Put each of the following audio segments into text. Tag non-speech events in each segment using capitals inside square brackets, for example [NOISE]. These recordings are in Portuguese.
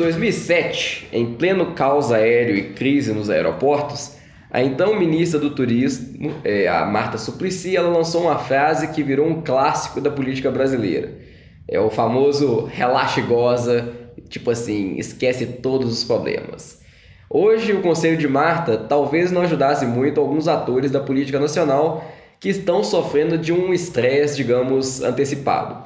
2007, em pleno caos aéreo e crise nos aeroportos, a então ministra do Turismo, é, a Marta Suplicy, ela lançou uma frase que virou um clássico da política brasileira. É o famoso relaxe goza, tipo assim, esquece todos os problemas. Hoje, o conselho de Marta talvez não ajudasse muito alguns atores da política nacional que estão sofrendo de um estresse, digamos, antecipado.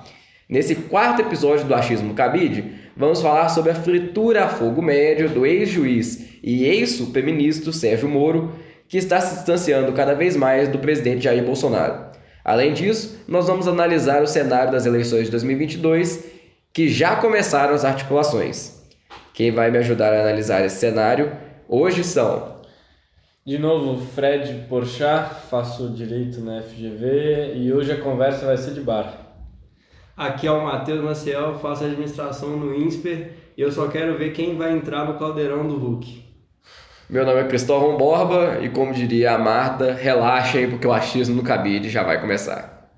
Nesse quarto episódio do Achismo Cabide, vamos falar sobre a fritura a fogo médio do ex-juiz e ex-superministro Sérgio Moro, que está se distanciando cada vez mais do presidente Jair Bolsonaro. Além disso, nós vamos analisar o cenário das eleições de 2022, que já começaram as articulações. Quem vai me ajudar a analisar esse cenário hoje são. De novo, Fred Porchat, faço direito na FGV e hoje a conversa vai ser de bar. Aqui é o Matheus Maciel, faço administração no INSPER e eu só quero ver quem vai entrar no caldeirão do Hulk. Meu nome é Cristóvão Borba e, como diria a Marta, relaxem porque o achismo no cabide já vai começar.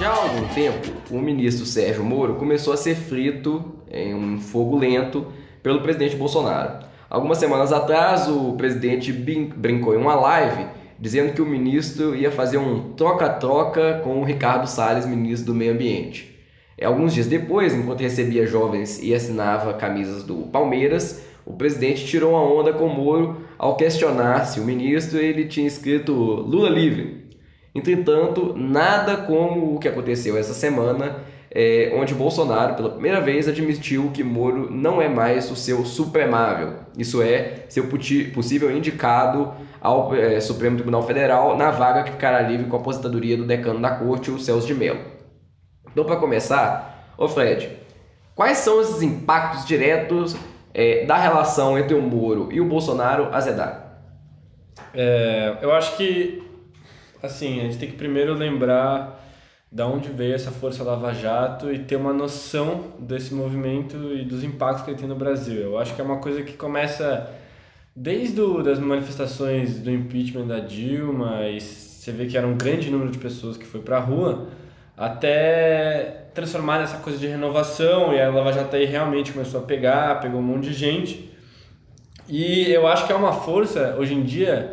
Já há algum tempo, o ministro Sérgio Moro começou a ser frito em um fogo lento pelo presidente Bolsonaro. Algumas semanas atrás, o presidente brincou em uma live dizendo que o ministro ia fazer um troca-troca com o Ricardo Salles, ministro do Meio Ambiente. Alguns dias depois, enquanto recebia jovens e assinava camisas do Palmeiras, o presidente tirou uma onda com o Moro ao questionar se o ministro ele tinha escrito Lula livre. Entretanto, nada como o que aconteceu essa semana, é, onde Bolsonaro, pela primeira vez, admitiu que Moro não é mais o seu supremável, isso é, seu possível indicado ao é, Supremo Tribunal Federal na vaga que ficará livre com a aposentadoria do decano da corte, o Celso de Mello. Então, para começar, ô Fred, quais são esses impactos diretos é, da relação entre o Moro e o Bolsonaro azedar? É, eu acho que assim, a gente tem que primeiro lembrar da onde veio essa força Lava Jato e ter uma noção desse movimento e dos impactos que ele tem no Brasil. Eu acho que é uma coisa que começa desde o, das manifestações do impeachment da Dilma e você vê que era um grande número de pessoas que foi para a rua até transformar nessa coisa de renovação e a Lava Jato aí realmente começou a pegar, pegou um monte de gente. E eu acho que é uma força hoje em dia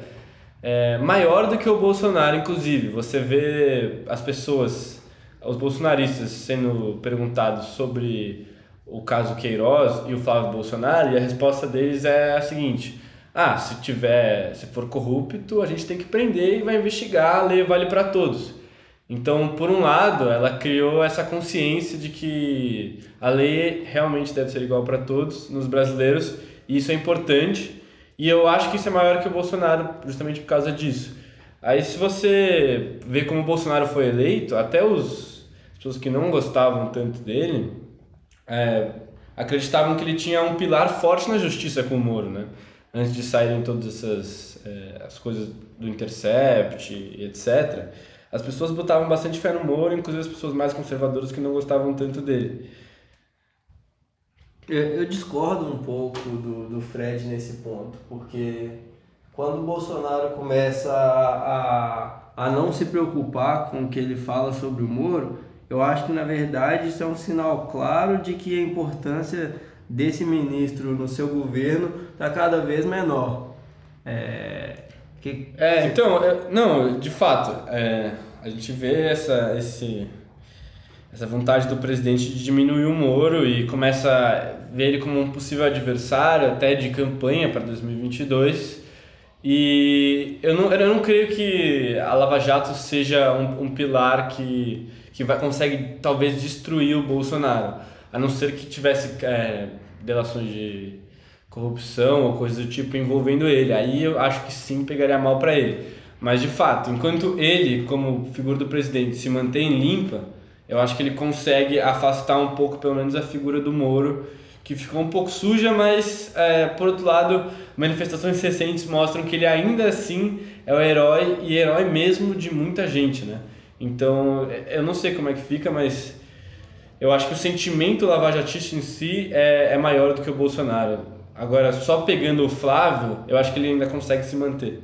é, maior do que o Bolsonaro, inclusive. Você vê as pessoas, os bolsonaristas, sendo perguntados sobre o caso Queiroz e o Flávio Bolsonaro, e a resposta deles é a seguinte: ah, se tiver, se for corrupto, a gente tem que prender e vai investigar, a lei vale para todos. Então, por um lado, ela criou essa consciência de que a lei realmente deve ser igual para todos nos brasileiros, e isso é importante. E eu acho que isso é maior que o Bolsonaro, justamente por causa disso. Aí, se você vê como o Bolsonaro foi eleito, até os as pessoas que não gostavam tanto dele é, acreditavam que ele tinha um pilar forte na justiça com o Moro, né? Antes de saírem todas essas é, as coisas do Intercept, etc. As pessoas botavam bastante fé no Moro, inclusive as pessoas mais conservadoras que não gostavam tanto dele. Eu discordo um pouco do, do Fred nesse ponto, porque quando o Bolsonaro começa a, a, a não se preocupar com o que ele fala sobre o Moro, eu acho que na verdade isso é um sinal claro de que a importância desse ministro no seu governo está cada vez menor. É, que... é então, é, não, de fato, é, a gente vê essa, esse, essa vontade do presidente de diminuir o Moro e começa a ver ele como um possível adversário até de campanha para 2022. E eu não, eu não creio que a Lava Jato seja um, um pilar que, que vai, consegue talvez destruir o Bolsonaro, a não ser que tivesse é, delações de corrupção ou coisas do tipo envolvendo ele. Aí eu acho que sim pegaria mal para ele. Mas de fato, enquanto ele, como figura do presidente, se mantém limpa, eu acho que ele consegue afastar um pouco, pelo menos, a figura do Moro, que ficou um pouco suja, mas, é, por outro lado, manifestações recentes mostram que ele ainda assim é o herói e herói mesmo de muita gente, né? Então, eu não sei como é que fica, mas eu acho que o sentimento lavajatista em si é, é maior do que o Bolsonaro. Agora, só pegando o Flávio, eu acho que ele ainda consegue se manter.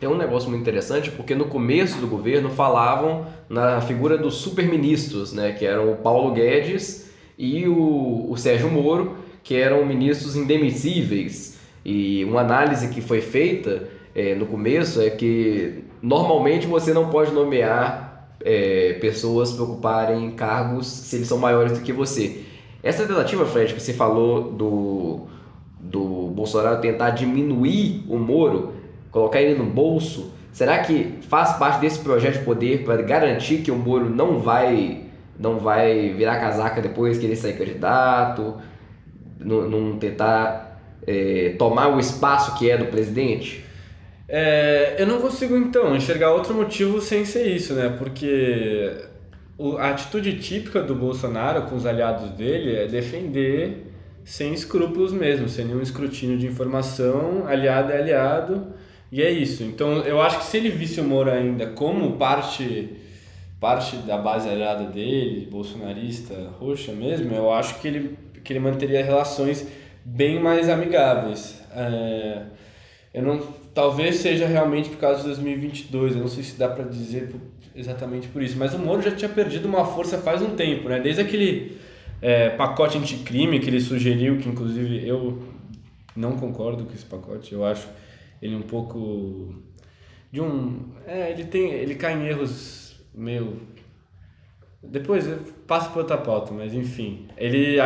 tem um negócio muito interessante, porque no começo do governo falavam na figura dos superministros, né, que eram o Paulo Guedes e o, o Sérgio Moro, que eram ministros indemissíveis. E uma análise que foi feita é, no começo é que normalmente você não pode nomear é, pessoas para ocuparem cargos se eles são maiores do que você. Essa tentativa, Fred, que você falou do, do Bolsonaro tentar diminuir o Moro, colocar ele no bolso, será que faz parte desse projeto de poder para garantir que o Moro não vai não vai virar casaca depois que ele sair candidato, não, não tentar é, tomar o espaço que é do presidente? É, eu não consigo então enxergar outro motivo sem ser isso, né? Porque a atitude típica do Bolsonaro com os aliados dele é defender sem escrúpulos mesmo, sem nenhum escrutínio de informação, aliado é aliado, e é isso. Então eu acho que se ele visse o Moro ainda como parte parte da base aliada dele, bolsonarista, roxa mesmo, eu acho que ele, que ele manteria relações bem mais amigáveis. É, eu não, talvez seja realmente por causa de 2022, eu não sei se dá para dizer exatamente por isso, mas o Moro já tinha perdido uma força faz um tempo, né? Desde aquele é, pacote anticrime que ele sugeriu, que inclusive eu não concordo com esse pacote, eu acho ele um pouco de um, é, ele tem, ele cai em erros meio depois passa por outra pauta, mas enfim. Ele,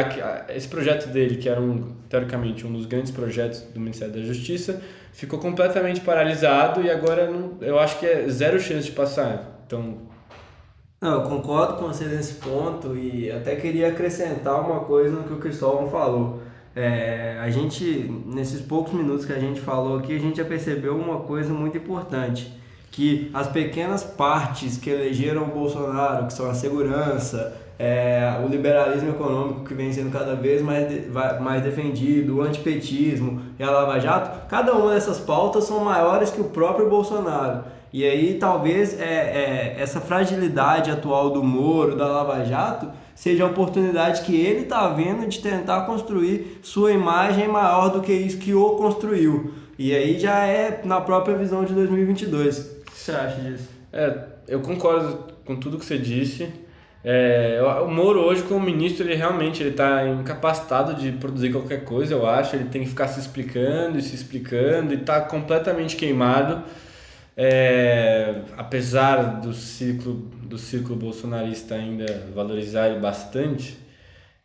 esse projeto dele, que era um, teoricamente um dos grandes projetos do Ministério da Justiça, ficou completamente paralisado e agora não, eu acho que é zero chance de passar. Então. Não, eu concordo com você nesse ponto e até queria acrescentar uma coisa no que o Cristóvão falou. É, a gente, nesses poucos minutos que a gente falou aqui, a gente já percebeu uma coisa muito importante que as pequenas partes que elegeram o Bolsonaro, que são a segurança, é, o liberalismo econômico que vem sendo cada vez mais, de, mais defendido, o antipetismo e a Lava Jato, cada uma dessas pautas são maiores que o próprio Bolsonaro. E aí talvez é, é, essa fragilidade atual do Moro, da Lava Jato, seja a oportunidade que ele está vendo de tentar construir sua imagem maior do que isso que o construiu. E aí já é na própria visão de 2022 você acha disso? É, eu concordo com tudo que você disse. É, o Moro hoje como ministro ele realmente ele está incapacitado de produzir qualquer coisa eu acho ele tem que ficar se explicando e se explicando e está completamente queimado é, apesar do ciclo do círculo bolsonarista ainda valorizar ele bastante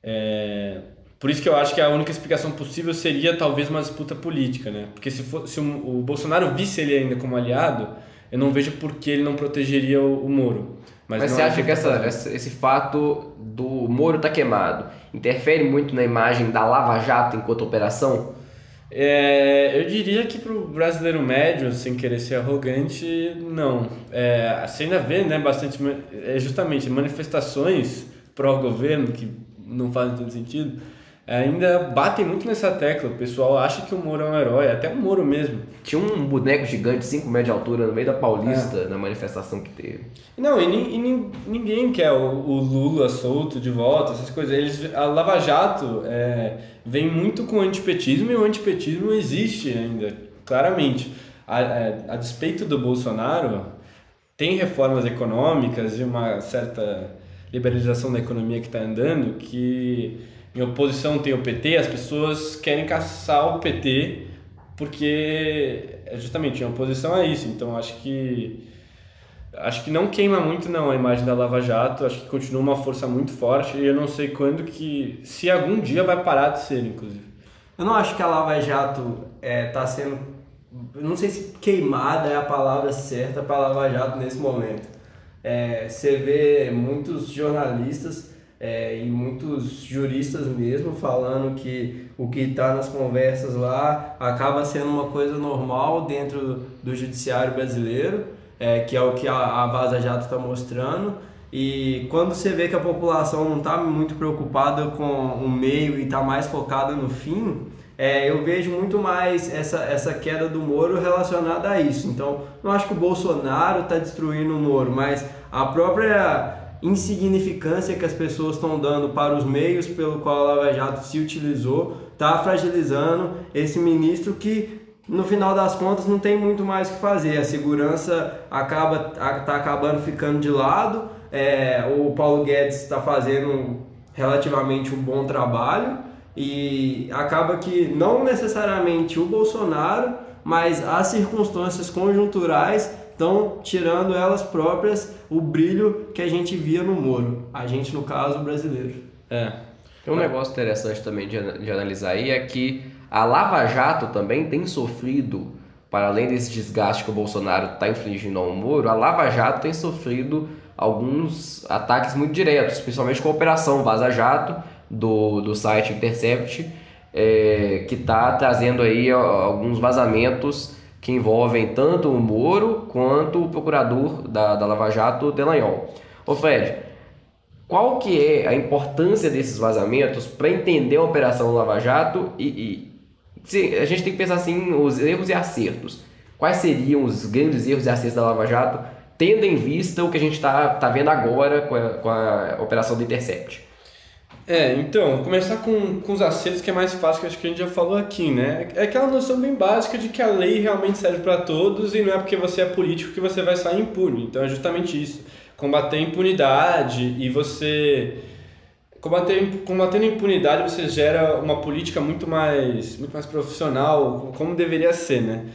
é, por isso que eu acho que a única explicação possível seria talvez uma disputa política né porque se, for, se o, o Bolsonaro visse ele ainda como aliado eu não vejo por que ele não protegeria o, o Moro. Mas, Mas você acha que essa, essa, esse fato do Moro estar tá queimado interfere muito na imagem da Lava Jato enquanto operação? É, eu diria que para o brasileiro médio, sem querer ser arrogante, não. É, você ainda vê né, bastante, é, justamente, manifestações pró-governo que não fazem tanto sentido, ainda batem muito nessa tecla. O pessoal acha que o Moro é um herói, até o Moro mesmo. Tinha um boneco gigante, 5 metros de altura, no meio da Paulista, é. na manifestação que teve. Não, e, e ninguém quer o, o, Lula solto de volta, essas coisas. Eles, a Lava Jato é, vem muito com o antipetismo e o antipetismo existe ainda, claramente. A, a, é, a despeito do Bolsonaro, tem reformas econômicas e uma certa liberalização da economia que está andando que em oposição tem o PT, as pessoas querem caçar o PT porque é justamente em oposição a isso. Então acho que acho que não queima muito não a imagem da Lava Jato, acho que continua uma força muito forte e eu não sei quando que se algum dia vai parar de ser, inclusive. Eu não acho que a Lava Jato é tá sendo não sei se queimada é a palavra certa para a Lava Jato nesse momento. É, você vê muitos jornalistas é, e muitos juristas mesmo falando que o que está nas conversas lá acaba sendo uma coisa normal dentro do judiciário brasileiro, é, que é o que a, a Vaza Jato está mostrando. E quando você vê que a população não está muito preocupada com o meio e está mais focada no fim, é, eu vejo muito mais essa, essa queda do Moro relacionada a isso. Então, não acho que o Bolsonaro está destruindo o Moro, mas a própria insignificância que as pessoas estão dando para os meios pelo qual a Lava Jato se utilizou, está fragilizando esse ministro que no final das contas não tem muito mais o que fazer. A segurança acaba tá acabando ficando de lado. É, o Paulo Guedes está fazendo relativamente um bom trabalho e acaba que não necessariamente o Bolsonaro, mas as circunstâncias conjunturais estão tirando elas próprias o brilho que a gente via no Moro. A gente, no caso, brasileiro. É. Tem um negócio interessante também de, de analisar aí é que a Lava Jato também tem sofrido, para além desse desgaste que o Bolsonaro está infligindo ao Moro, a Lava Jato tem sofrido alguns ataques muito diretos, principalmente com a Operação Vaza Jato do, do site Intercept, é, que está trazendo aí alguns vazamentos que envolvem tanto o Moro quanto o procurador da, da Lava Jato, Delanhol. Ô Fred, qual que é a importância desses vazamentos para entender a Operação Lava Jato e, e se, a gente tem que pensar assim, os erros e acertos. Quais seriam os grandes erros e acertos da Lava Jato, tendo em vista o que a gente está tá vendo agora com a, com a operação do Intercept? É, então, começar com, com os acertos que é mais fácil, que acho que a gente já falou aqui, né? É aquela noção bem básica de que a lei realmente serve para todos e não é porque você é político que você vai sair impune. Então é justamente isso. Combater a impunidade e você combater, combatendo a impunidade você gera uma política muito mais, muito mais profissional, como deveria ser, né?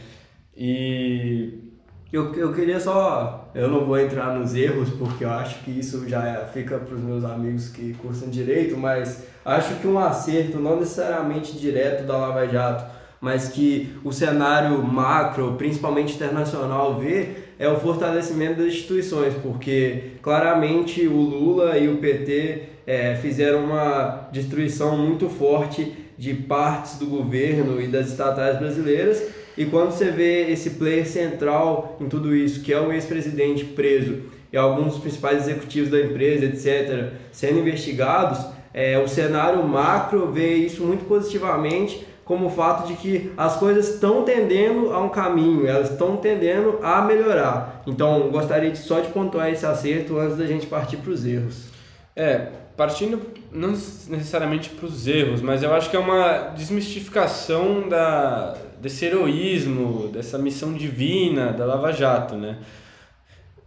E eu, eu queria só. Eu não vou entrar nos erros, porque eu acho que isso já fica para os meus amigos que cursam direito, mas acho que um acerto, não necessariamente direto da Lava Jato, mas que o cenário macro, principalmente internacional, vê, é o fortalecimento das instituições, porque claramente o Lula e o PT é, fizeram uma destruição muito forte de partes do governo e das estatais brasileiras. E quando você vê esse player central em tudo isso, que é o ex-presidente preso e alguns dos principais executivos da empresa, etc., sendo investigados, é, o cenário macro vê isso muito positivamente como o fato de que as coisas estão tendendo a um caminho, elas estão tendendo a melhorar. Então, gostaria de, só de pontuar esse acerto antes da gente partir para os erros. É, partindo não necessariamente para os erros, mas eu acho que é uma desmistificação da, desse heroísmo, dessa missão divina da Lava Jato, né?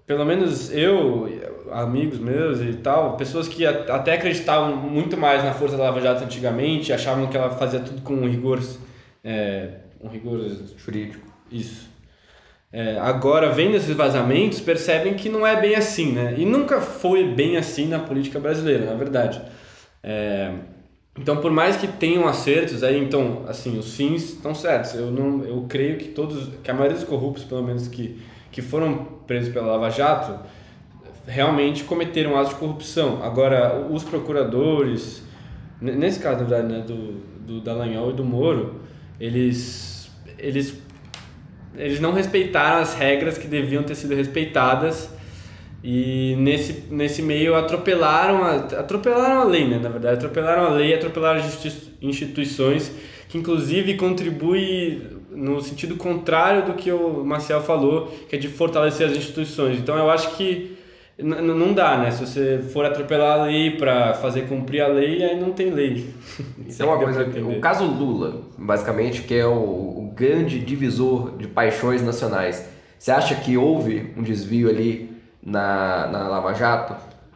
Pelo menos eu, amigos meus e tal, pessoas que até acreditavam muito mais na força da Lava Jato antigamente, achavam que ela fazia tudo com um rigor, é, um rigor jurídico. Isso. É, agora, vendo esses vazamentos, percebem que não é bem assim, né? E nunca foi bem assim na política brasileira, na verdade. É, então, por mais que tenham acertos, aí, então, assim, os fins estão certos. Eu não, eu creio que todos, que a maioria dos corruptos, pelo menos que que foram presos pela Lava Jato, realmente cometeram atos de corrupção. Agora, os procuradores, nesse caso, na verdade, né, do, do Dallagnol e do Moro, eles, eles eles não respeitaram as regras que deviam ter sido respeitadas e nesse, nesse meio atropelaram a, atropelaram a lei, né? Na verdade, atropelaram a lei, atropelaram as instituições, que inclusive contribui no sentido contrário do que o Marcel falou, que é de fortalecer as instituições. Então eu acho que não dá, né? Se você for atropelar a lei para fazer cumprir a lei, aí não tem lei. Isso [LAUGHS] é uma coisa. O caso Lula, basicamente, que é o, o, grande divisor de paixões nacionais. Você acha que houve um desvio ali na, na Lava Jato?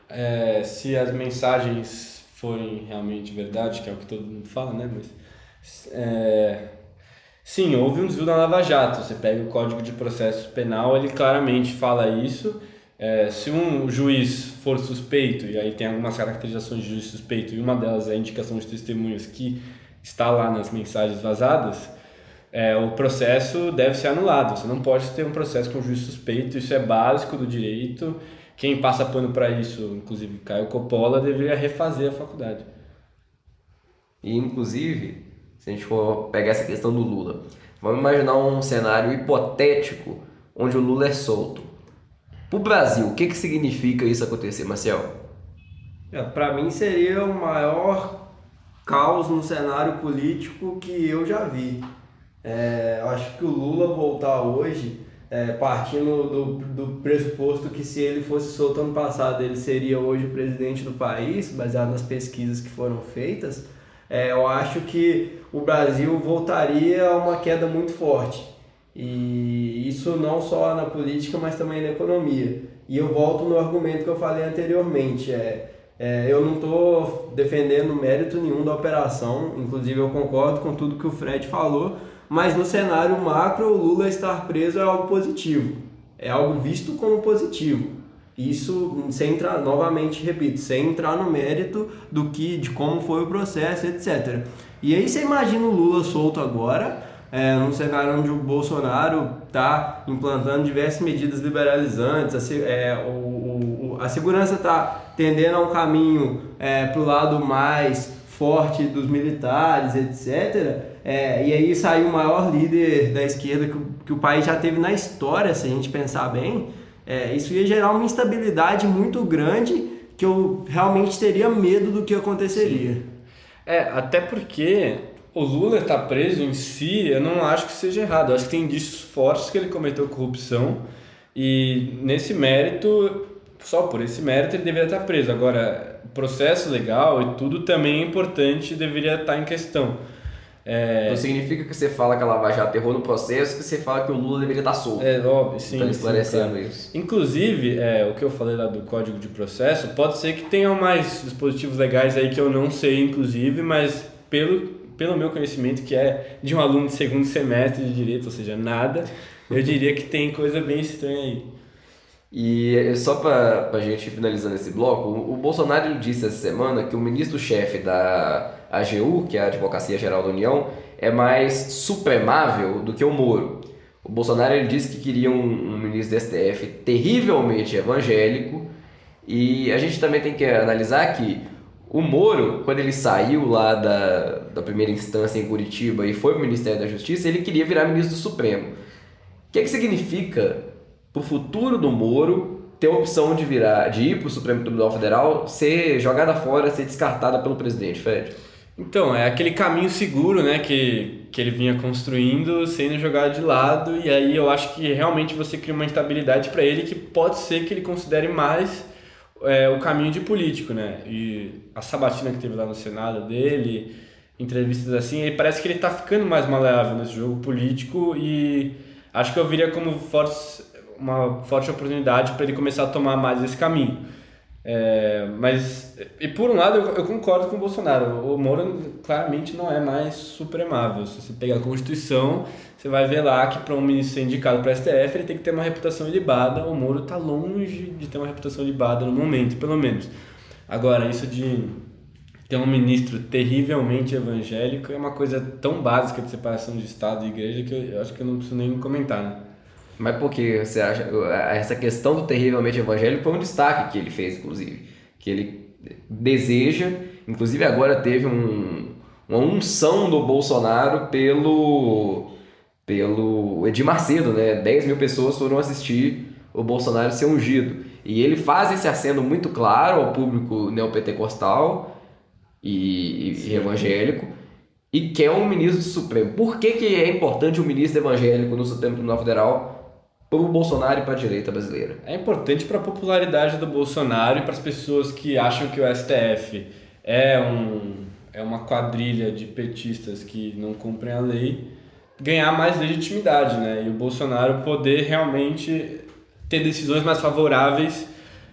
É, se as mensagens forem realmente verdade, que é o que todo mundo fala, né? Mas é, sim, houve um desvio na Lava Jato. Você pega o Código de Processo Penal, ele claramente fala isso é, se um juiz for suspeito, e aí tem algumas caracterizações de juiz suspeito, e uma delas é a indicação de testemunhas que está lá nas mensagens vazadas, é, o processo deve ser anulado. Você não pode ter um processo com juiz suspeito, isso é básico do direito. Quem passa pano para isso, inclusive Caio Coppola, deveria refazer a faculdade. E, inclusive, se a gente for pegar essa questão do Lula, vamos imaginar um cenário hipotético onde o Lula é solto. Para o Brasil, o que, que significa isso acontecer, Marcel? É, Para mim seria o maior caos no cenário político que eu já vi. É, acho que o Lula voltar hoje, é, partindo do, do pressuposto que se ele fosse solto ano passado, ele seria hoje o presidente do país, baseado nas pesquisas que foram feitas, é, eu acho que o Brasil voltaria a uma queda muito forte. E isso não só na política, mas também na economia. E eu volto no argumento que eu falei anteriormente. É, é, eu não estou defendendo mérito nenhum da operação, inclusive eu concordo com tudo que o Fred falou, mas no cenário macro, o Lula estar preso é algo positivo, é algo visto como positivo. Isso sem entrar, novamente, repito, sem entrar no mérito do que, de como foi o processo, etc. E aí você imagina o Lula solto agora, é, num cenário onde o Bolsonaro está implantando diversas medidas liberalizantes, a, é, o, o, a segurança está tendendo a um caminho é, para o lado mais forte dos militares, etc. É, e aí saiu o maior líder da esquerda que, que o país já teve na história, se a gente pensar bem. É, isso ia gerar uma instabilidade muito grande que eu realmente teria medo do que aconteceria. Sim. É, até porque o Lula estar tá preso em si, eu não acho que seja errado. Eu acho que tem indícios fortes que ele cometeu corrupção e nesse mérito, só por esse mérito, ele deveria estar tá preso. Agora, processo legal e tudo também é importante deveria estar tá em questão. É... Não significa que você fala que a Lava Jato errou no processo que você fala que o Lula deveria estar solto. É óbvio, sim. Então, esclarecendo sim, isso. Inclusive, é, o que eu falei lá do Código de Processo, pode ser que tenham mais dispositivos legais aí que eu não sei, inclusive, mas pelo, pelo meu conhecimento, que é de um aluno de segundo semestre de Direito, ou seja, nada, eu diria que tem coisa bem estranha aí. E só para a gente finalizando esse bloco, o Bolsonaro disse essa semana que o ministro-chefe da AGU, que é a Advocacia Geral da União, é mais supremável do que o Moro. O Bolsonaro ele disse que queria um, um ministro do STF terrivelmente evangélico e a gente também tem que analisar que o Moro, quando ele saiu lá da, da primeira instância em Curitiba e foi para o Ministério da Justiça, ele queria virar ministro do Supremo. O que, é que significa para o futuro do Moro ter a opção de virar, de ir para o Supremo Tribunal Federal, ser jogada fora, ser descartada pelo presidente, Fred? Então, é aquele caminho seguro, né, que, que ele vinha construindo, sendo jogado de lado, e aí eu acho que realmente você cria uma instabilidade para ele que pode ser que ele considere mais é, o caminho de político, né? E a sabatina que teve lá no Senado dele, entrevistas assim, ele parece que ele está ficando mais maleável nesse jogo político e acho que eu viria como forte, uma forte oportunidade para ele começar a tomar mais esse caminho. É, mas, e por um lado, eu, eu, concordo com o Bolsonaro. O Moro claramente não é mais supremável. Se você pegar a Constituição, você vai ver lá que para um ministro ser indicado para a STF, ele tem que ter uma reputação ilibada. O Moro está longe de ter uma reputação ilibada no momento, pelo menos. Agora, isso de ter um ministro terrivelmente evangélico é uma coisa tão básica de separação de Estado e Igreja que eu acho que eu não preciso nem comentar, né? Mas por que você acha essa questão do terrivelmente evangélico foi um destaque que ele fez, inclusive, que ele deseja, inclusive agora teve um, uma unção do Bolsonaro pelo pelo Edir Macedo, né? 10 mil pessoas foram assistir o Bolsonaro ser ungido. E ele faz esse aceno muito claro ao público neopentecostal e, e evangélico e quer um ministro do Supremo. Por que, que é importante um ministro evangélico no Supremo Tribunal Federal? Para o Bolsonaro e para a direita brasileira. É importante para a popularidade do Bolsonaro e para as pessoas que acham que o STF é, um, é uma quadrilha de petistas que não cumprem a lei ganhar mais legitimidade, né? E o Bolsonaro poder realmente ter decisões mais favoráveis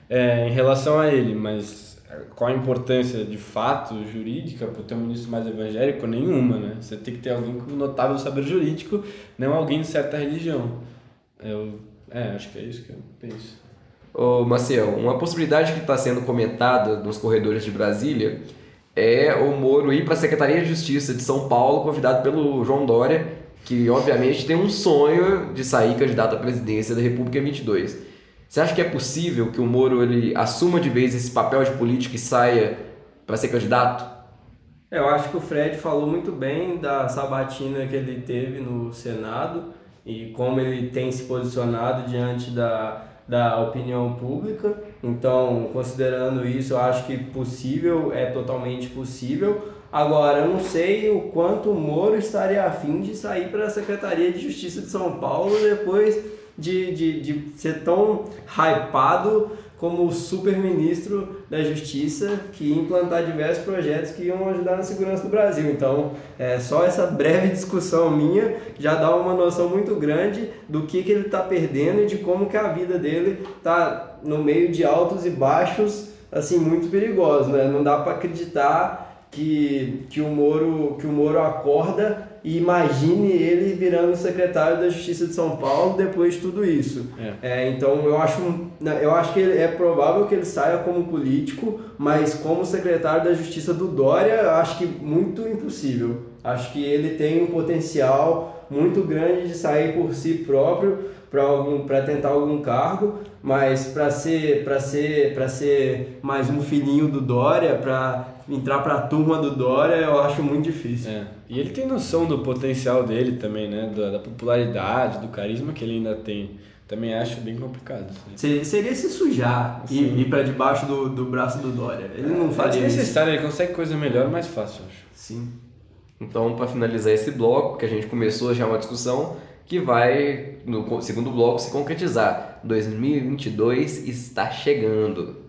é, em relação a ele, mas qual a importância de fato jurídica para ter um ministro mais evangélico? Nenhuma, né? Você tem que ter alguém com notável saber jurídico, não alguém de certa religião. Eu, é, acho que é isso que eu penso. Ô, Maciel, uma possibilidade que está sendo comentada nos corredores de Brasília é o Moro ir para a Secretaria de Justiça de São Paulo, convidado pelo João Dória, que obviamente tem um sonho de sair candidato à presidência da República em 22. Você acha que é possível que o Moro ele assuma de vez esse papel de político e saia para ser candidato? Eu acho que o Fred falou muito bem da sabatina que ele teve no Senado e como ele tem se posicionado diante da, da opinião pública. Então, considerando isso, eu acho que possível, é totalmente possível. Agora, eu não sei o quanto o Moro estaria afim de sair para a Secretaria de Justiça de São Paulo depois de, de, de ser tão hypado como o super-ministro da Justiça, que ia implantar diversos projetos que iam ajudar na segurança do Brasil. Então, é, só essa breve discussão minha já dá uma noção muito grande do que, que ele está perdendo e de como que a vida dele está no meio de altos e baixos, assim, muito perigosos. Né? Não dá para acreditar que, que, o Moro, que o Moro acorda e imagine ele virando secretário da Justiça de São Paulo depois de tudo isso. É. É, então eu acho, né, eu acho que é provável que ele saia como político, mas como secretário da Justiça do Dória, eu acho que muito impossível. Acho que ele tem um potencial muito grande de sair por si próprio para algum para tentar algum cargo, mas para ser para ser para ser mais um filhinho do Dória, para entrar para a turma do Dória, eu acho muito difícil. É. E ele tem noção do potencial dele também, né? Da, da popularidade, do carisma que ele ainda tem. Também acho bem complicado. Seria, seria se sujar e ir para debaixo do, do braço do Dória. Ele não faria é necessário, ele consegue coisa melhor mais fácil, acho. Sim. Então, para finalizar esse bloco, que a gente começou já uma discussão, que vai, no segundo bloco, se concretizar. 2022 está chegando.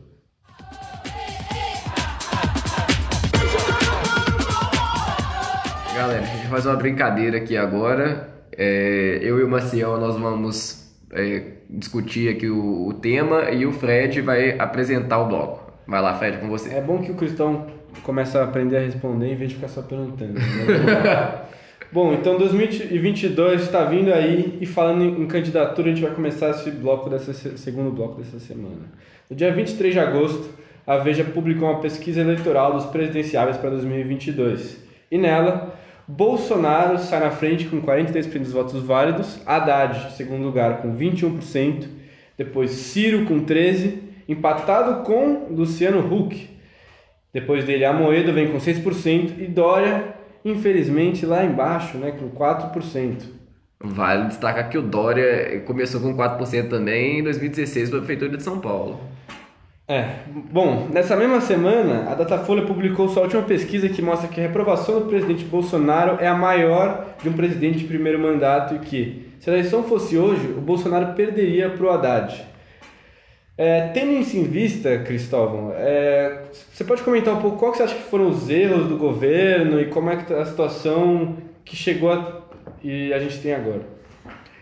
Galera, a gente vai fazer uma brincadeira aqui agora. É, eu e o Maciel nós vamos é, discutir aqui o, o, tema e o Fred vai apresentar o bloco. Vai lá, Fred, com você. É bom que o cristão comece a aprender a responder em vez de ficar só perguntando. Né? [LAUGHS] Bom, então 2022 está vindo aí e falando em candidatura, a gente vai começar esse bloco dessa segundo bloco dessa semana. No dia 23 de agosto, a Veja publicou uma pesquisa eleitoral dos presidenciáveis para 2022. E nela, Bolsonaro sai na frente com 43% dos votos válidos, Haddad, segundo lugar, com 21%, depois Ciro com 13%, empatado com Luciano Huck. Depois dele, Amoedo vem com 6% e Dória infelizmente lá embaixo, né, com 4%. Vale destacar que o Dória começou com 4% também em 2016 para a Prefeitura de São Paulo. É, bom, nessa mesma semana, a Datafolha publicou sua última pesquisa que mostra que a reprovação do presidente Bolsonaro é a maior de um presidente de primeiro mandato e que, se a eleição fosse hoje, o Bolsonaro perderia para o Haddad. É, tendo isso em vista, Cristóvão, é, você pode comentar um pouco qual que você acha que foram os erros do governo e como é que tá a situação que chegou a, e a gente tem agora?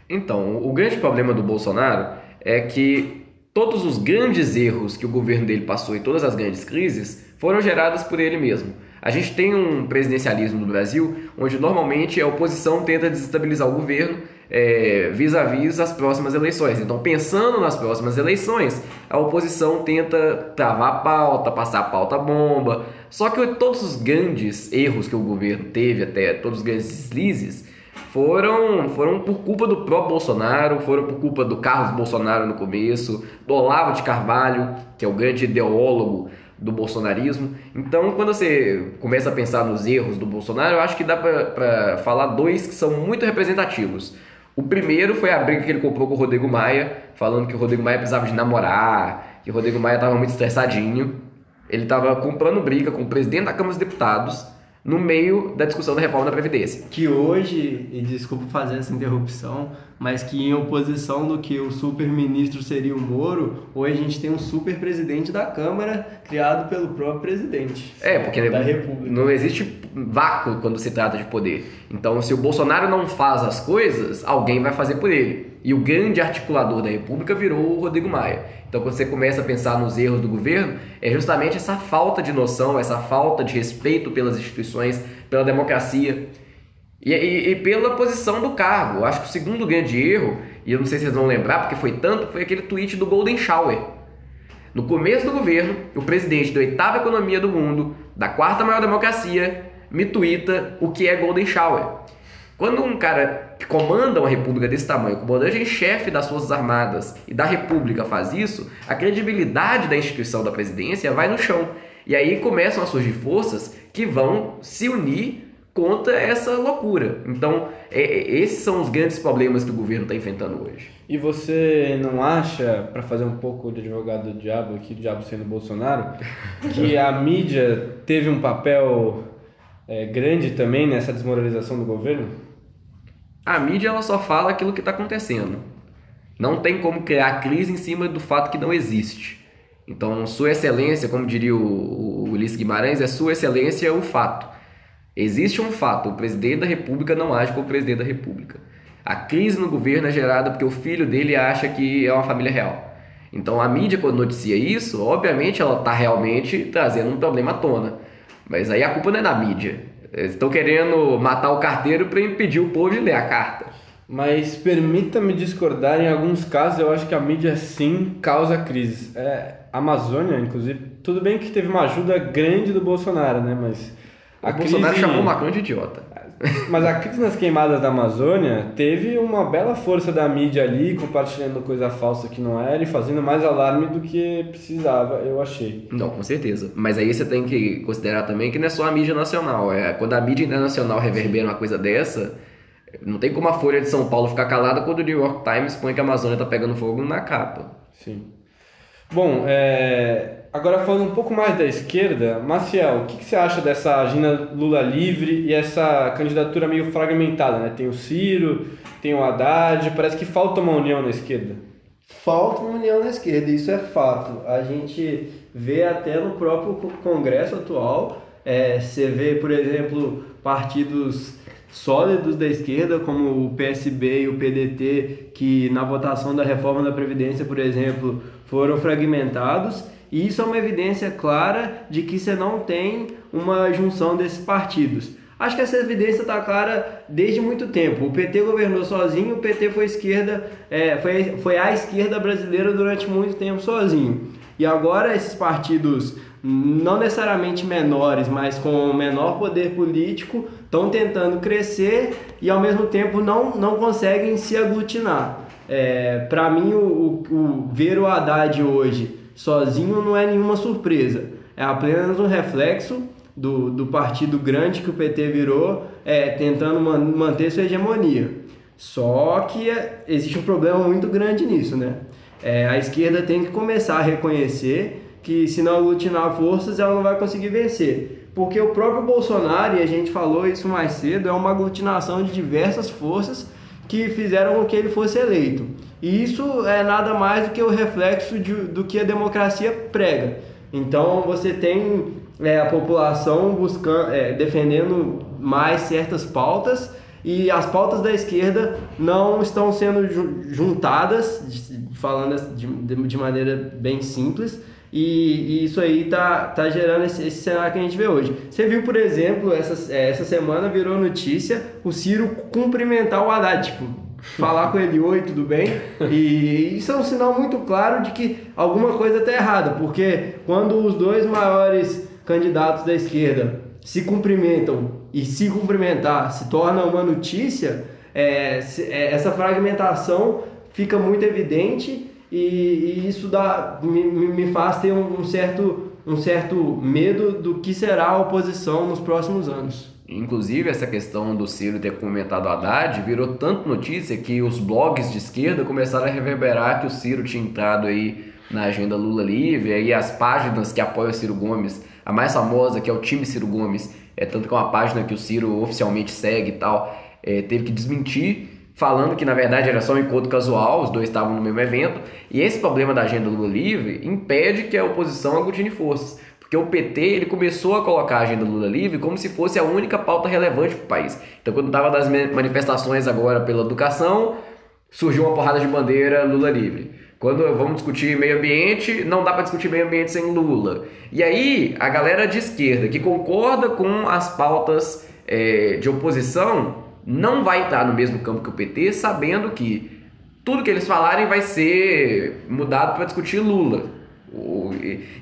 Então, o grande problema do Bolsonaro é que todos os grandes erros que o governo dele passou e todas as grandes crises foram geradas por ele mesmo. A gente tem um presidencialismo no Brasil onde normalmente a oposição tenta desestabilizar o governo é, vis-à-vis as próximas eleições. Então, pensando nas próximas eleições, a oposição tenta travar a pauta, passar a pauta bomba. Só que todos os grandes erros que o governo teve, até todos os grandes deslizes, foram, foram por culpa do próprio Bolsonaro, foram por culpa do Carlos Bolsonaro no começo, do Olavo de Carvalho, que é o grande ideólogo do bolsonarismo. Então, quando você começa a pensar nos erros do Bolsonaro, eu acho que dá para falar dois que são muito representativos. O primeiro foi a briga que ele comprou com o Rodrigo Maia, falando que o Rodrigo Maia precisava de namorar, que o Rodrigo Maia estava muito estressadinho. Ele estava comprando briga com o presidente da Câmara dos Deputados no meio da discussão da reforma da Previdência. Que hoje, e desculpa fazer essa interrupção, mas que em oposição do que o super-ministro seria o Moro, hoje a gente tem um super-presidente da Câmara criado pelo próprio presidente. É, porque não existe vácuo quando se trata de poder. Então, se o Bolsonaro não faz as coisas, alguém vai fazer por ele. E o grande articulador da República virou o Rodrigo Maia. Então, quando você começa a pensar nos erros do governo, é justamente essa falta de noção, essa falta de respeito pelas instituições, pela democracia e, e, e pela posição do cargo. Eu acho que o segundo grande erro, e eu não sei se vocês vão lembrar, porque foi tanto, foi aquele tweet do Golden Shower. No começo do governo, o presidente da oitava economia do mundo, da quarta maior democracia, me twitta o que é Golden Shower. Quando um cara que comanda uma república desse tamanho, comandante em chefe das Forças Armadas e da república faz isso, a credibilidade da instituição da presidência vai no chão. E aí começam a surgir forças que vão se unir contra essa loucura. Então, é, é esses são os grandes problemas que o governo está enfrentando hoje. E você não acha, para fazer um pouco de advogado do diabo aqui, do diabo sendo Bolsonaro, [LAUGHS] que a mídia teve um papel é, grande também nessa desmoralização do governo? A mídia ela só fala aquilo que está acontecendo. Não tem como criar crise em cima do fato que não existe. Então, Sua Excelência, como diria o, o Ulisses Guimarães, é Sua Excelência o fato. Existe um fato: o presidente da República não age como presidente da República. A crise no governo é gerada porque o filho dele acha que é uma família real. Então, a mídia, quando noticia isso, obviamente ela está realmente trazendo um problema à tona. Mas aí a culpa não é da mídia. Eles estão querendo matar o carteiro para impedir o povo de ler a carta. Mas permita-me discordar, em alguns casos eu acho que a mídia sim causa crises. É, a Amazônia, inclusive, tudo bem que teve uma ajuda grande do Bolsonaro, né? Mas a o crise... Bolsonaro chamou o Macron de idiota. Mas a crise nas queimadas da Amazônia teve uma bela força da mídia ali, compartilhando coisa falsa que não era e fazendo mais alarme do que precisava, eu achei. Não, com certeza. Mas aí você tem que considerar também que não é só a mídia nacional. É, quando a mídia internacional reverbera uma coisa dessa, não tem como a Folha de São Paulo ficar calada quando o New York Times põe que a Amazônia está pegando fogo na capa. Sim. Bom, é... agora falando um pouco mais da esquerda, Maciel, o que, que, você acha dessa agenda Lula livre e essa candidatura meio fragmentada? Né? Tem o Ciro, tem o Haddad, parece que falta uma união na esquerda. Falta uma união na esquerda, isso é fato. A gente vê até no próprio Congresso atual, é, você vê, por exemplo, partidos sólidos da esquerda, como o PSB e o PDT, que na votação da reforma da Previdência, por exemplo, foram fragmentados. E isso é uma evidência clara de que você não tem uma junção desses partidos. Acho que essa evidência está clara desde muito tempo. O PT governou sozinho, o PT foi esquerda, é, foi, foi a esquerda brasileira durante muito tempo sozinho. E agora esses partidos não necessariamente menores, mas com menor poder político, estão tentando crescer e ao mesmo tempo não, não conseguem se aglutinar. É, Para mim, o, o, o, ver o Haddad hoje sozinho não é nenhuma surpresa, é apenas um reflexo do, do partido grande que o PT virou, é, tentando man, manter sua hegemonia. Só que é, existe um problema muito grande nisso, né? É, a esquerda tem que começar a reconhecer que se não aglutinar forças ela não vai conseguir vencer. Porque o próprio Bolsonaro, e a gente falou isso mais cedo, é uma aglutinação de diversas forças que fizeram com que ele fosse eleito. E isso é nada mais do que o reflexo de, do que a democracia prega. Então você tem é, a população buscando, é, defendendo mais certas pautas e as pautas da esquerda não estão sendo juntadas, falando de, de maneira bem simples, e, e, isso aí tá, tá gerando esse, esse, cenário que a gente vê hoje. Você viu, por exemplo, essa, é, essa semana virou notícia o Ciro cumprimentar o Haddad, tipo, falar com ele, oi, tudo bem? E isso é um sinal muito claro de que alguma coisa está errada, porque quando os dois maiores candidatos da esquerda se cumprimentam e se cumprimentar se torna uma notícia, é, é essa fragmentação fica muito evidente e, e isso dá, me, me faz ter um, um, certo, um certo medo do que será a oposição nos próximos anos. Inclusive, essa questão do Ciro ter comentado Haddad virou tanto notícia que os blogs de esquerda começaram a reverberar que o Ciro tinha entrado aí na agenda Lula Livre, aí as páginas que apoiam o Ciro Gomes, a mais famosa, que é o time Ciro Gomes, é tanto que é uma página que o Ciro oficialmente segue e tal, é, teve que desmentir falando que na verdade era só um encontro casual, os dois estavam no mesmo evento, e esse problema da agenda Lula livre impede que a oposição aglutine forças, porque o PT ele começou a colocar a agenda Lula livre como se fosse a única pauta relevante para o país. Então quando estava das manifestações agora pela educação, surgiu uma porrada de bandeira Lula livre. Quando vamos discutir meio ambiente, não dá para discutir meio ambiente sem Lula. E aí, a galera de esquerda que concorda com as pautas é, de oposição não vai estar no mesmo campo que o PT, sabendo que tudo que eles falarem vai ser mudado para discutir Lula.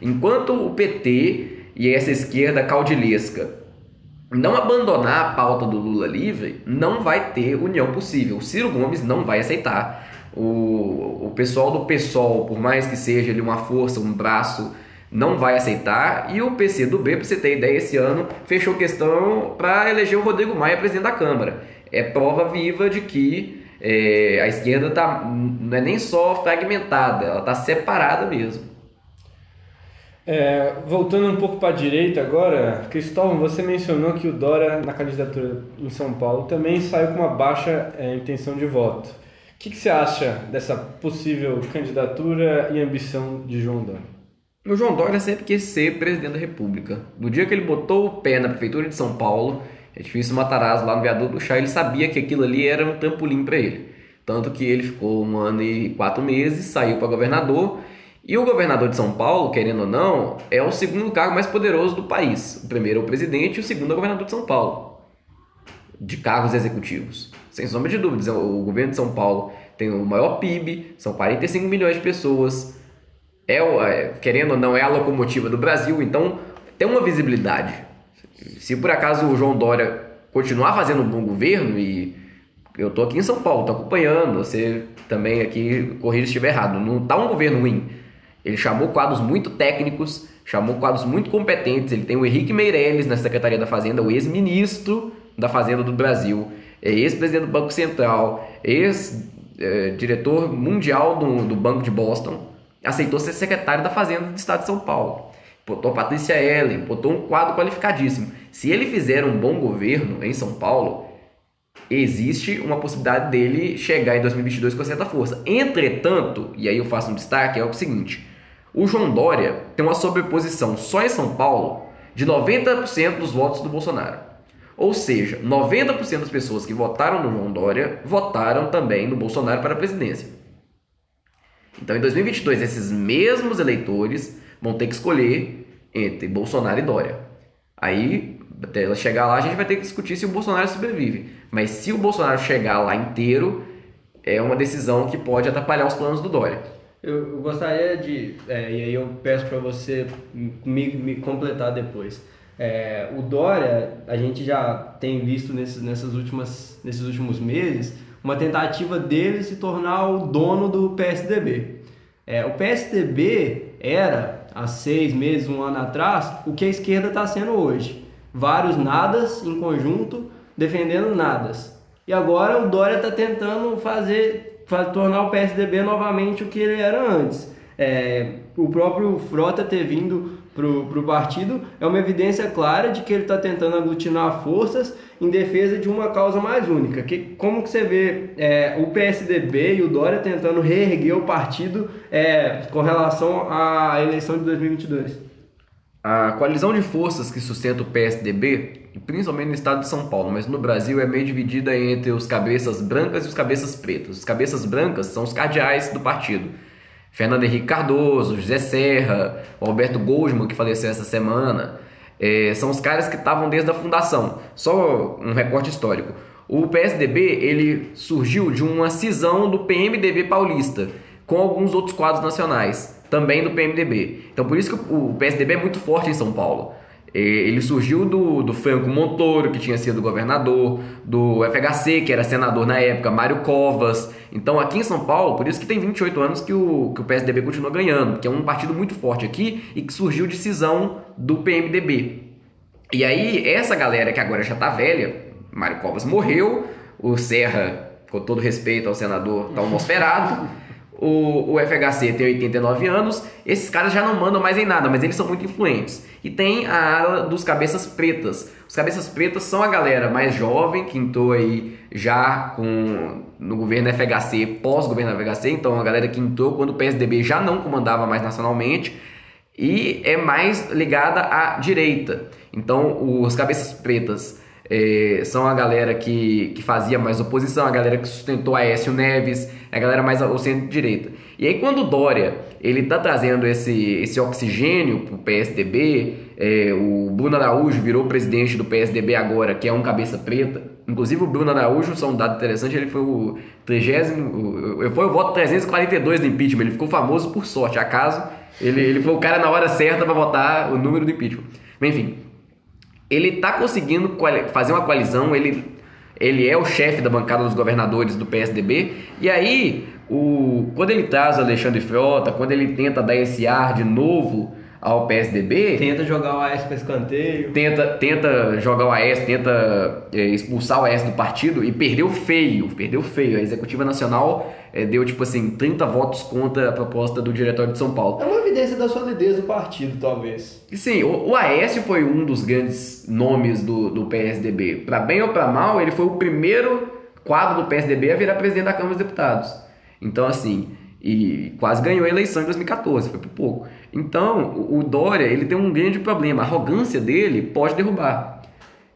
Enquanto o PT e essa esquerda caudilesca não abandonar a pauta do Lula livre, não vai ter união possível. O Ciro Gomes não vai aceitar. O, o pessoal do PSOL, por mais que seja ali uma força, um braço, não vai aceitar. E o PC do B, para você ter ideia, esse ano fechou questão para eleger o Rodrigo Maia presidente da Câmara é prova viva de que é, a esquerda tá, não é nem só fragmentada, ela está separada mesmo. É, voltando um pouco para a direita agora, Cristóvão, você mencionou que o Dória, na candidatura em São Paulo, também saiu com uma baixa é, intenção de voto. O que, que, você acha dessa possível candidatura e ambição de João Dória? O João Dória sempre quis ser presidente da República. No dia que ele botou o pé na prefeitura de São Paulo, é difícil Matarazzo lá no viaduto do chá, ele sabia que aquilo ali era um trampolim para ele. Tanto que ele ficou um ano e quatro meses, saiu para governador. E o governador de São Paulo, querendo ou não, é o segundo cargo mais poderoso do país. O primeiro é o presidente e o segundo é o governador de São Paulo. De cargos executivos. Sem sombra de dúvidas, o governo de São Paulo tem o maior PIB, são 45 milhões de pessoas. É, é, querendo ou não, é a locomotiva do Brasil, então tem uma visibilidade. Se por acaso o João Dória continuar fazendo um bom governo e eu tô aqui em São Paulo, tô acompanhando, você também aqui, corrija se estiver errado, não tá um governo ruim. Ele chamou quadros muito técnicos, chamou quadros muito competentes, ele tem o Henrique Meirelles na Secretaria da Fazenda, o ex-ministro da Fazenda do Brasil, é ex-presidente do Banco Central, ex-diretor mundial do, do Banco de Boston, aceitou ser secretário da Fazenda do Estado de São Paulo. Botou Patrícia Ellen, botou um quadro qualificadíssimo. Se ele fizer um bom governo em São Paulo, existe uma possibilidade dele chegar em 2022 com certa força. Entretanto, e aí eu faço um destaque, é o seguinte: o João Dória tem uma sobreposição só em São Paulo de 90% dos votos do Bolsonaro. Ou seja, 90% das pessoas que votaram no João Dória votaram também no Bolsonaro para a presidência. Então, em 2022, esses mesmos eleitores vão ter que escolher entre Bolsonaro e Dória. Aí, até ela chegar lá, a gente vai ter que discutir se o Bolsonaro sobrevive. Mas se o Bolsonaro chegar lá inteiro, é uma decisão que pode atrapalhar os planos do Dória. Eu, gostaria de, é, e aí eu peço para você me, me, completar depois. É, o Dória, a gente já tem visto nesses, nessas últimas, nesses últimos meses uma tentativa dele se tornar o dono do PSDB. É, o PSDB era, há seis meses, um ano atrás, o que a esquerda está sendo hoje. Vários nadas em conjunto, defendendo nadas. E agora o Dória está tentando fazer, tornar o PSDB novamente o que ele era antes. É, o próprio Frota ter vindo para o partido é uma evidência clara de que ele está tentando aglutinar forças em defesa de uma causa mais única. Que, como que você vê é, o PSDB e o Dória tentando reerguer o partido é, com relação à eleição de 2022? A coalizão de forças que sustenta o PSDB, principalmente no estado de São Paulo, mas no Brasil é meio dividida entre os cabeças brancas e os cabeças pretas. Os cabeças brancas são os cardeais do partido. Fernando Henrique Cardoso, José Serra, Alberto Goldman, que faleceu essa semana, é, são os caras que estavam desde a fundação. Só um recorte histórico. O PSDB ele surgiu de uma cisão do PMDB paulista com alguns outros quadros nacionais, também do PMDB. Então por isso que o PSDB é muito forte em São Paulo. Ele surgiu do, do Franco Montoro, que tinha sido governador, do FHC, que era senador na época, Mário Covas. Então, aqui em São Paulo, por isso que tem 28 anos que o, que o PSDB continua ganhando, que é um partido muito forte aqui e que surgiu de cisão do PMDB. E aí, essa galera que agora já tá velha, Mário Covas morreu, o Serra, com todo respeito ao senador, tá almosferado. [LAUGHS] O, o FHC tem 89 anos, esses caras já não mandam mais em nada, mas eles são muito influentes. E tem a ala dos cabeças pretas. Os cabeças pretas são a galera mais jovem, que entrou aí já com, no governo FHC, pós-governo FHC, então a galera que entrou quando o PSDB já não comandava mais nacionalmente, e é mais ligada à direita. Então os cabeças pretas é, são a galera que, que fazia mais oposição, a galera que sustentou Aécio Neves, a galera mais ao centro-direita. E aí quando o Dória ele está trazendo esse, esse oxigênio para o PSDB, é, o Bruno Araújo virou presidente do PSDB agora, que é um cabeça preta. Inclusive o Bruno Araújo, só um dado interessante, ele foi o 30, foi o voto 342 do impeachment, ele ficou famoso por sorte, acaso, ele, ele foi o cara na hora certa para votar o número do impeachment. Enfim, ele está conseguindo fazer uma coalizão, ele, ele é o chefe da bancada dos governadores do PSDB, e aí, o, quando ele traz Alexandre Frota, quando ele tenta dar esse ar de novo ao PSDB. Tenta jogar o AS para escanteio. Tenta, tenta jogar o AS, tenta é, expulsar o AS do partido e perdeu feio, perdeu feio. A Executiva Nacional é, deu, tipo assim, 30 votos contra a proposta do Diretório de São Paulo. É uma evidência da solidez do partido, talvez. E sim, o, o Aécio foi um dos grandes nomes do, do PSDB. Para bem ou para mal, ele foi o primeiro quadro do PSDB a virar presidente da Câmara dos Deputados. Então, assim, e quase ganhou a eleição em 2014, foi por pouco. Então, o Dória, ele tem um grande problema. A arrogância dele pode derrubar.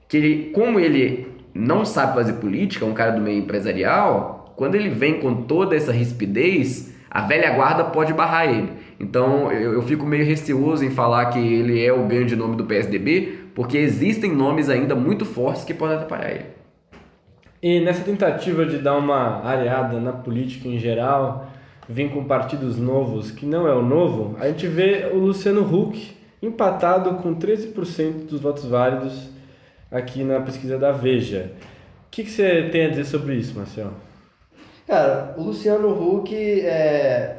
Que ele, como ele não sabe fazer política, é um cara do meio empresarial, quando ele vem com toda essa rispidez, a velha guarda pode barrar ele. Então, eu, eu fico meio receoso em falar que ele é o grande nome do PSDB, porque existem nomes ainda muito fortes que podem atrapalhar ele. E nessa tentativa de dar uma areada na política em geral, vir com partidos novos, que não é o novo, a gente vê o Luciano Huck empatado com 13% dos votos válidos aqui na pesquisa da Veja. O que, que você tem a dizer sobre isso, Marcelo? Cara, o Luciano Huck, é,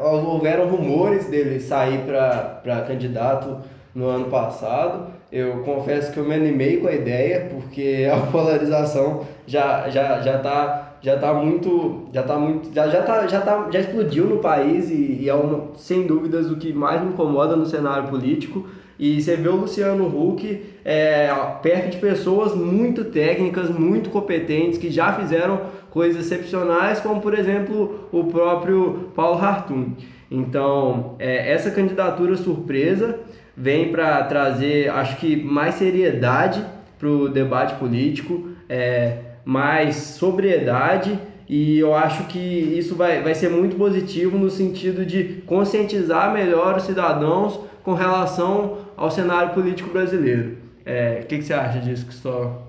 houveram rumores dele sair para candidato no ano passado. Eu confesso que eu me animei com a ideia, porque [LAUGHS] a polarização já já já tá já tá muito já tá muito já já tá, já tá já explodiu no país e, e é uma, sem dúvidas o que mais me incomoda no cenário político e você vê o Luciano Huck é, perto de pessoas muito técnicas, muito competentes, que já fizeram coisas excepcionais, como por exemplo o próprio Paulo Hartung. Então, é, essa candidatura surpresa vem para trazer, acho que, mais seriedade para o debate político, é, mais sobriedade e eu acho que isso vai, vai ser muito positivo no sentido de conscientizar melhor os cidadãos com relação ao cenário político brasileiro. É, o que, que você acha disso, Cristóvão?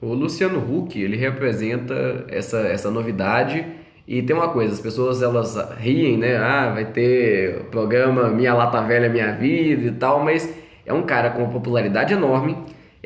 O Luciano Huck, ele representa essa, essa novidade e tem uma coisa, as pessoas elas riem, né? Ah, vai ter programa Minha Lata Velha Minha Vida e tal, mas é um cara com uma popularidade enorme,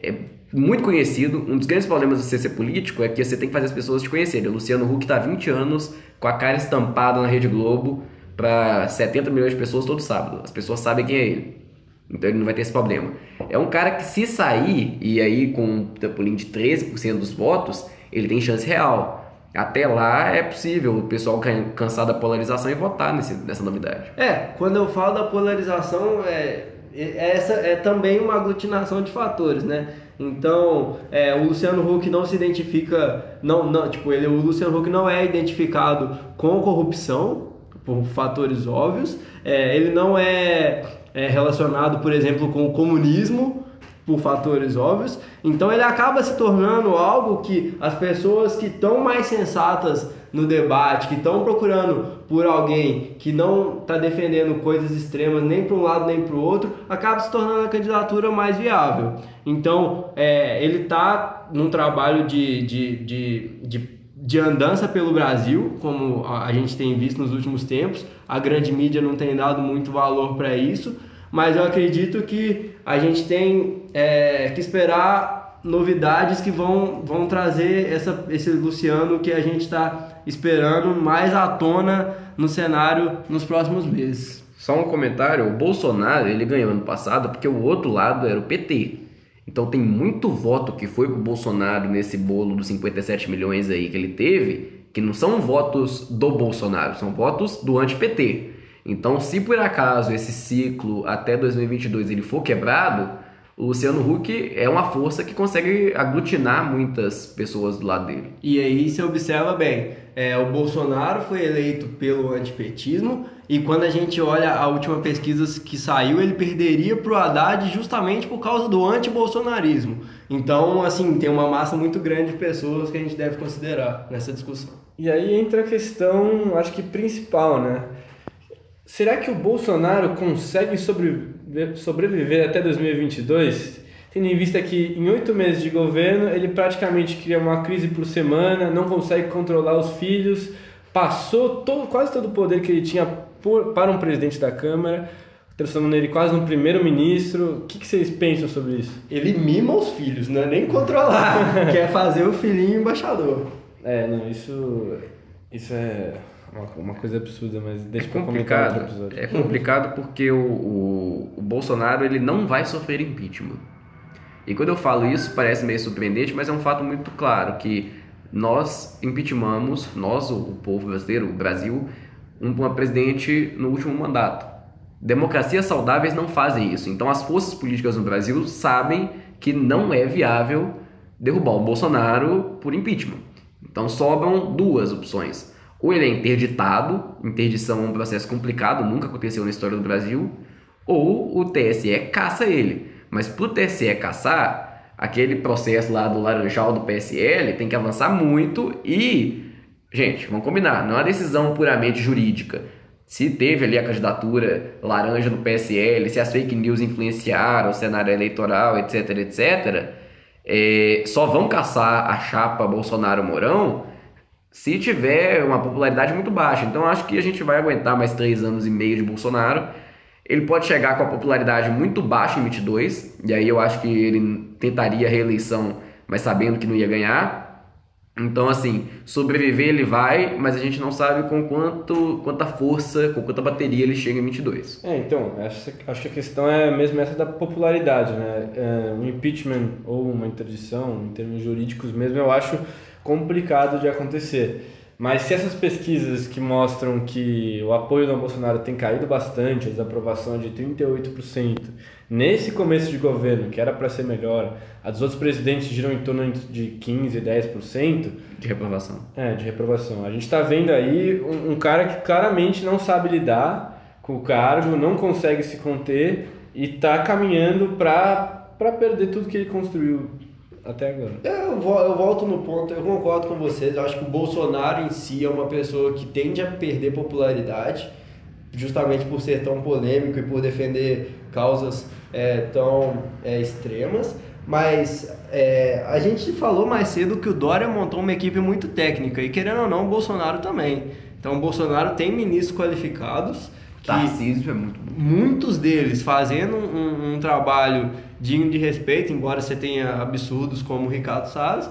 é muito conhecido. Um dos grandes problemas de você ser político é que você tem que fazer as pessoas te conhecerem. O Luciano Huck está há 20 anos com a cara estampada na Rede Globo para 70 milhões de pessoas todo sábado. As pessoas sabem quem é ele. Então ele não vai ter esse problema. É um cara que se sair, e aí com um trampolim de 13% dos votos, ele tem chance real. Até lá é possível o pessoal cansar da polarização e votar nesse, nessa novidade. É, quando eu falo da polarização, é, essa é também uma aglutinação de fatores, né? Então, é, o Luciano Huck não se identifica, não, não, tipo, ele, o Luciano Huck não é identificado com corrupção, por fatores óbvios, é, ele não é, é relacionado, por exemplo, com o comunismo, por fatores óbvios. Então ele acaba se tornando algo que as pessoas que estão mais sensatas no debate, que estão procurando por alguém que não está defendendo coisas extremas nem para um lado nem para o outro, acaba se tornando a candidatura mais viável. Então é, ele está num trabalho de, de, de, de de andança pelo Brasil, como a gente tem visto nos últimos tempos. A grande mídia não tem dado muito valor para isso, mas eu acredito que a gente tem é, que esperar novidades que vão, vão trazer essa, esse Luciano que a gente está esperando mais à tona no cenário nos próximos meses. Só um comentário, o Bolsonaro ele ganhou ano passado porque o outro lado era o PT. Então tem muito voto que foi pro Bolsonaro nesse bolo dos 57 milhões aí que ele teve, que não são votos do Bolsonaro, são votos do anti-PT. Então, se por acaso esse ciclo até 2022 ele for quebrado, o Luciano Huck é uma força que consegue aglutinar muitas pessoas do lado dele. E aí você observa bem, é, o Bolsonaro foi eleito pelo antipetismo e quando a gente olha a última pesquisa que saiu, ele perderia para o Haddad justamente por causa do antibolsonarismo. Então, assim, tem uma massa muito grande de pessoas que a gente deve considerar nessa discussão. E aí entra a questão, acho que principal, né? Será que o Bolsonaro consegue sobreviver, sobreviver até 2022? Tendo em vista que em oito meses de governo ele praticamente cria uma crise por semana, não consegue controlar os filhos, passou todo, quase todo o poder que ele tinha por, para um presidente da Câmara, transformando ele quase num primeiro-ministro. O que, que, vocês pensam sobre isso? Ele mima os filhos, não é nem controlar, [LAUGHS] quer fazer o filhinho embaixador. É, não, isso, isso é uma, uma coisa absurda, mas deixa é complicado. É complicado porque o, o, o, Bolsonaro ele não vai sofrer impeachment. E quando eu falo isso, parece meio surpreendente, mas é um fato muito claro que nós impeachmamos, nós, o, povo brasileiro, o Brasil, um, uma presidente no último mandato. Democracias saudáveis não fazem isso. Então as forças políticas no Brasil sabem que não é viável derrubar o Bolsonaro por impeachment. Então sobram duas opções ou ele é interditado, interdição é um processo complicado, nunca aconteceu na história do Brasil, ou o TSE caça ele. Mas pro TSE caçar, aquele processo lá do Laranjal do PSL tem que avançar muito e, gente, vamos combinar, não é uma decisão puramente jurídica. Se teve ali a candidatura laranja do PSL, se as fake news influenciaram o cenário eleitoral, etc, etc, é, só vão caçar a chapa Bolsonaro-Mourão se tiver uma popularidade muito baixa. Então acho que a gente vai aguentar mais três anos e meio de Bolsonaro. Ele pode chegar com a popularidade muito baixa em 22, e aí eu acho que ele tentaria a reeleição, mas sabendo que não ia ganhar. Então, assim, sobreviver ele vai, mas a gente não sabe com quanto, quanta força, com quanta bateria ele chega em 22. É, então, essa, acho que a questão é mesmo essa da popularidade, né? É, um impeachment ou uma interdição, em termos jurídicos mesmo, eu acho complicado de acontecer. Mas se essas pesquisas que mostram que o apoio do Bolsonaro tem caído bastante, a desaprovação de 38%, nesse começo de governo, que era para ser melhor, a dos outros presidentes giram em torno de 15%, 10%. De reprovação. É, de reprovação. A gente está vendo aí um, um cara que claramente não sabe lidar com o cargo, não consegue se conter e está caminhando para perder tudo que ele construiu até agora. Eu, eu volto no ponto, eu concordo com vocês. Eu acho que o Bolsonaro em si é uma pessoa que tende a perder popularidade, justamente por ser tão polêmico e por defender causas é, tão é, extremas. Mas é, a gente falou mais cedo que o Dória montou uma equipe muito técnica e, querendo ou não, o Bolsonaro também. Então, o Bolsonaro tem ministros qualificados. Que Tarcísio é muito bom. Muitos deles fazendo um, um trabalho digno de respeito, embora você tenha absurdos como o Ricardo Salles,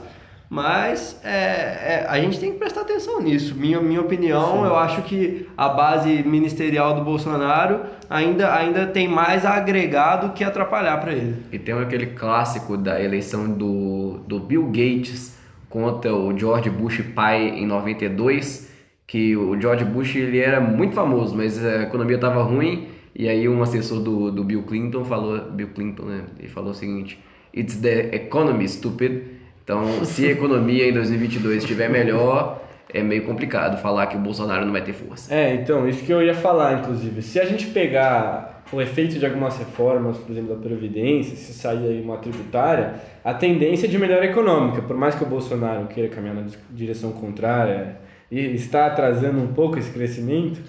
mas é, é, a gente tem que prestar atenção nisso. Minha, minha opinião, Sim. eu acho que a base ministerial do Bolsonaro ainda, ainda tem mais a agregar do que atrapalhar para ele. E tem aquele clássico da eleição do, do Bill Gates contra o George Bush pai em 92, que o George Bush ele era muito famoso, mas a economia estava ruim e aí um assessor do, do Bill Clinton falou, Bill Clinton, né? Ele falou o seguinte: It's the economy, stupid. Então, se a [LAUGHS] economia em 2022 estiver melhor, é meio complicado falar que o Bolsonaro não vai ter força. É, então, isso que eu ia falar, inclusive. Se a gente pegar o efeito de algumas reformas, por exemplo, da Previdência, se sair aí uma tributária, a tendência é de melhora econômica. Por mais que o Bolsonaro queira caminhar na direção contrária e está atrasando um pouco esse crescimento,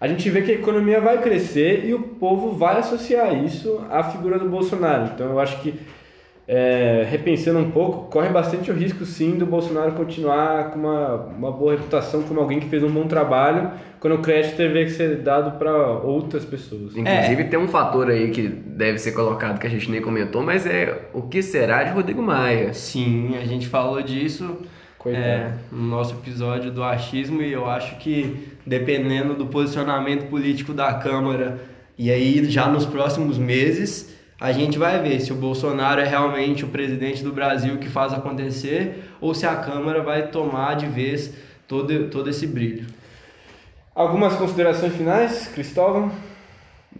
a gente vê que a economia vai crescer e o povo vai associar isso à figura do Bolsonaro. Então eu acho que, é, repensando um pouco, corre bastante o risco sim do Bolsonaro continuar com uma, uma boa reputação como alguém que fez um bom trabalho, quando o crédito teve que ser dado para outras pessoas. Inclusive é. tem um fator aí que deve ser colocado que a gente nem comentou, mas é o que será de Rodrigo Maia. Sim, a gente falou disso é, no nosso episódio do achismo e eu acho que dependendo do posicionamento político da Câmara e aí já nos próximos meses a gente vai ver se o Bolsonaro é realmente o presidente do Brasil que faz acontecer ou se a Câmara vai tomar de vez todo, todo esse brilho. Algumas considerações finais, Cristóvão?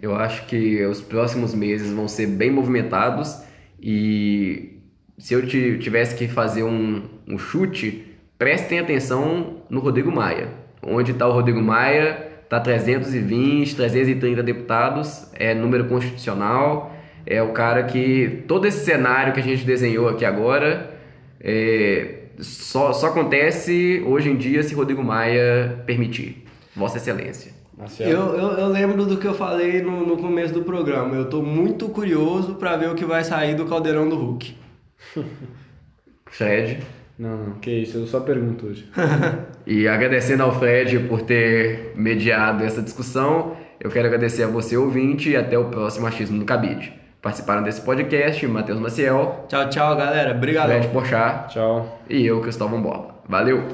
Eu acho que os próximos meses vão ser bem movimentados e se eu tivesse que fazer um, um chute, prestem atenção no Rodrigo Maia. Onde está o Rodrigo Maia? Está 320, 330 deputados, é número constitucional, é o cara que todo esse cenário que a gente desenhou aqui agora é, só, só acontece hoje em dia se Rodrigo Maia permitir. Vossa Excelência. Eu, eu, eu, lembro do que eu falei no, no começo do programa. Eu estou muito curioso para ver o que vai sair do caldeirão do Hulk. [LAUGHS] Fred. Não, não, que isso, eu só pergunto hoje. [LAUGHS] e agradecendo ao Fred por ter mediado essa discussão, eu quero agradecer a você, ouvinte, e até o próximo Achismo no Cabide. Participaram desse podcast Matheus Maciel. Tchau, tchau, galera. Obrigado. Fred Porchat. Tchau. E eu, Cristóvão Bola. Valeu!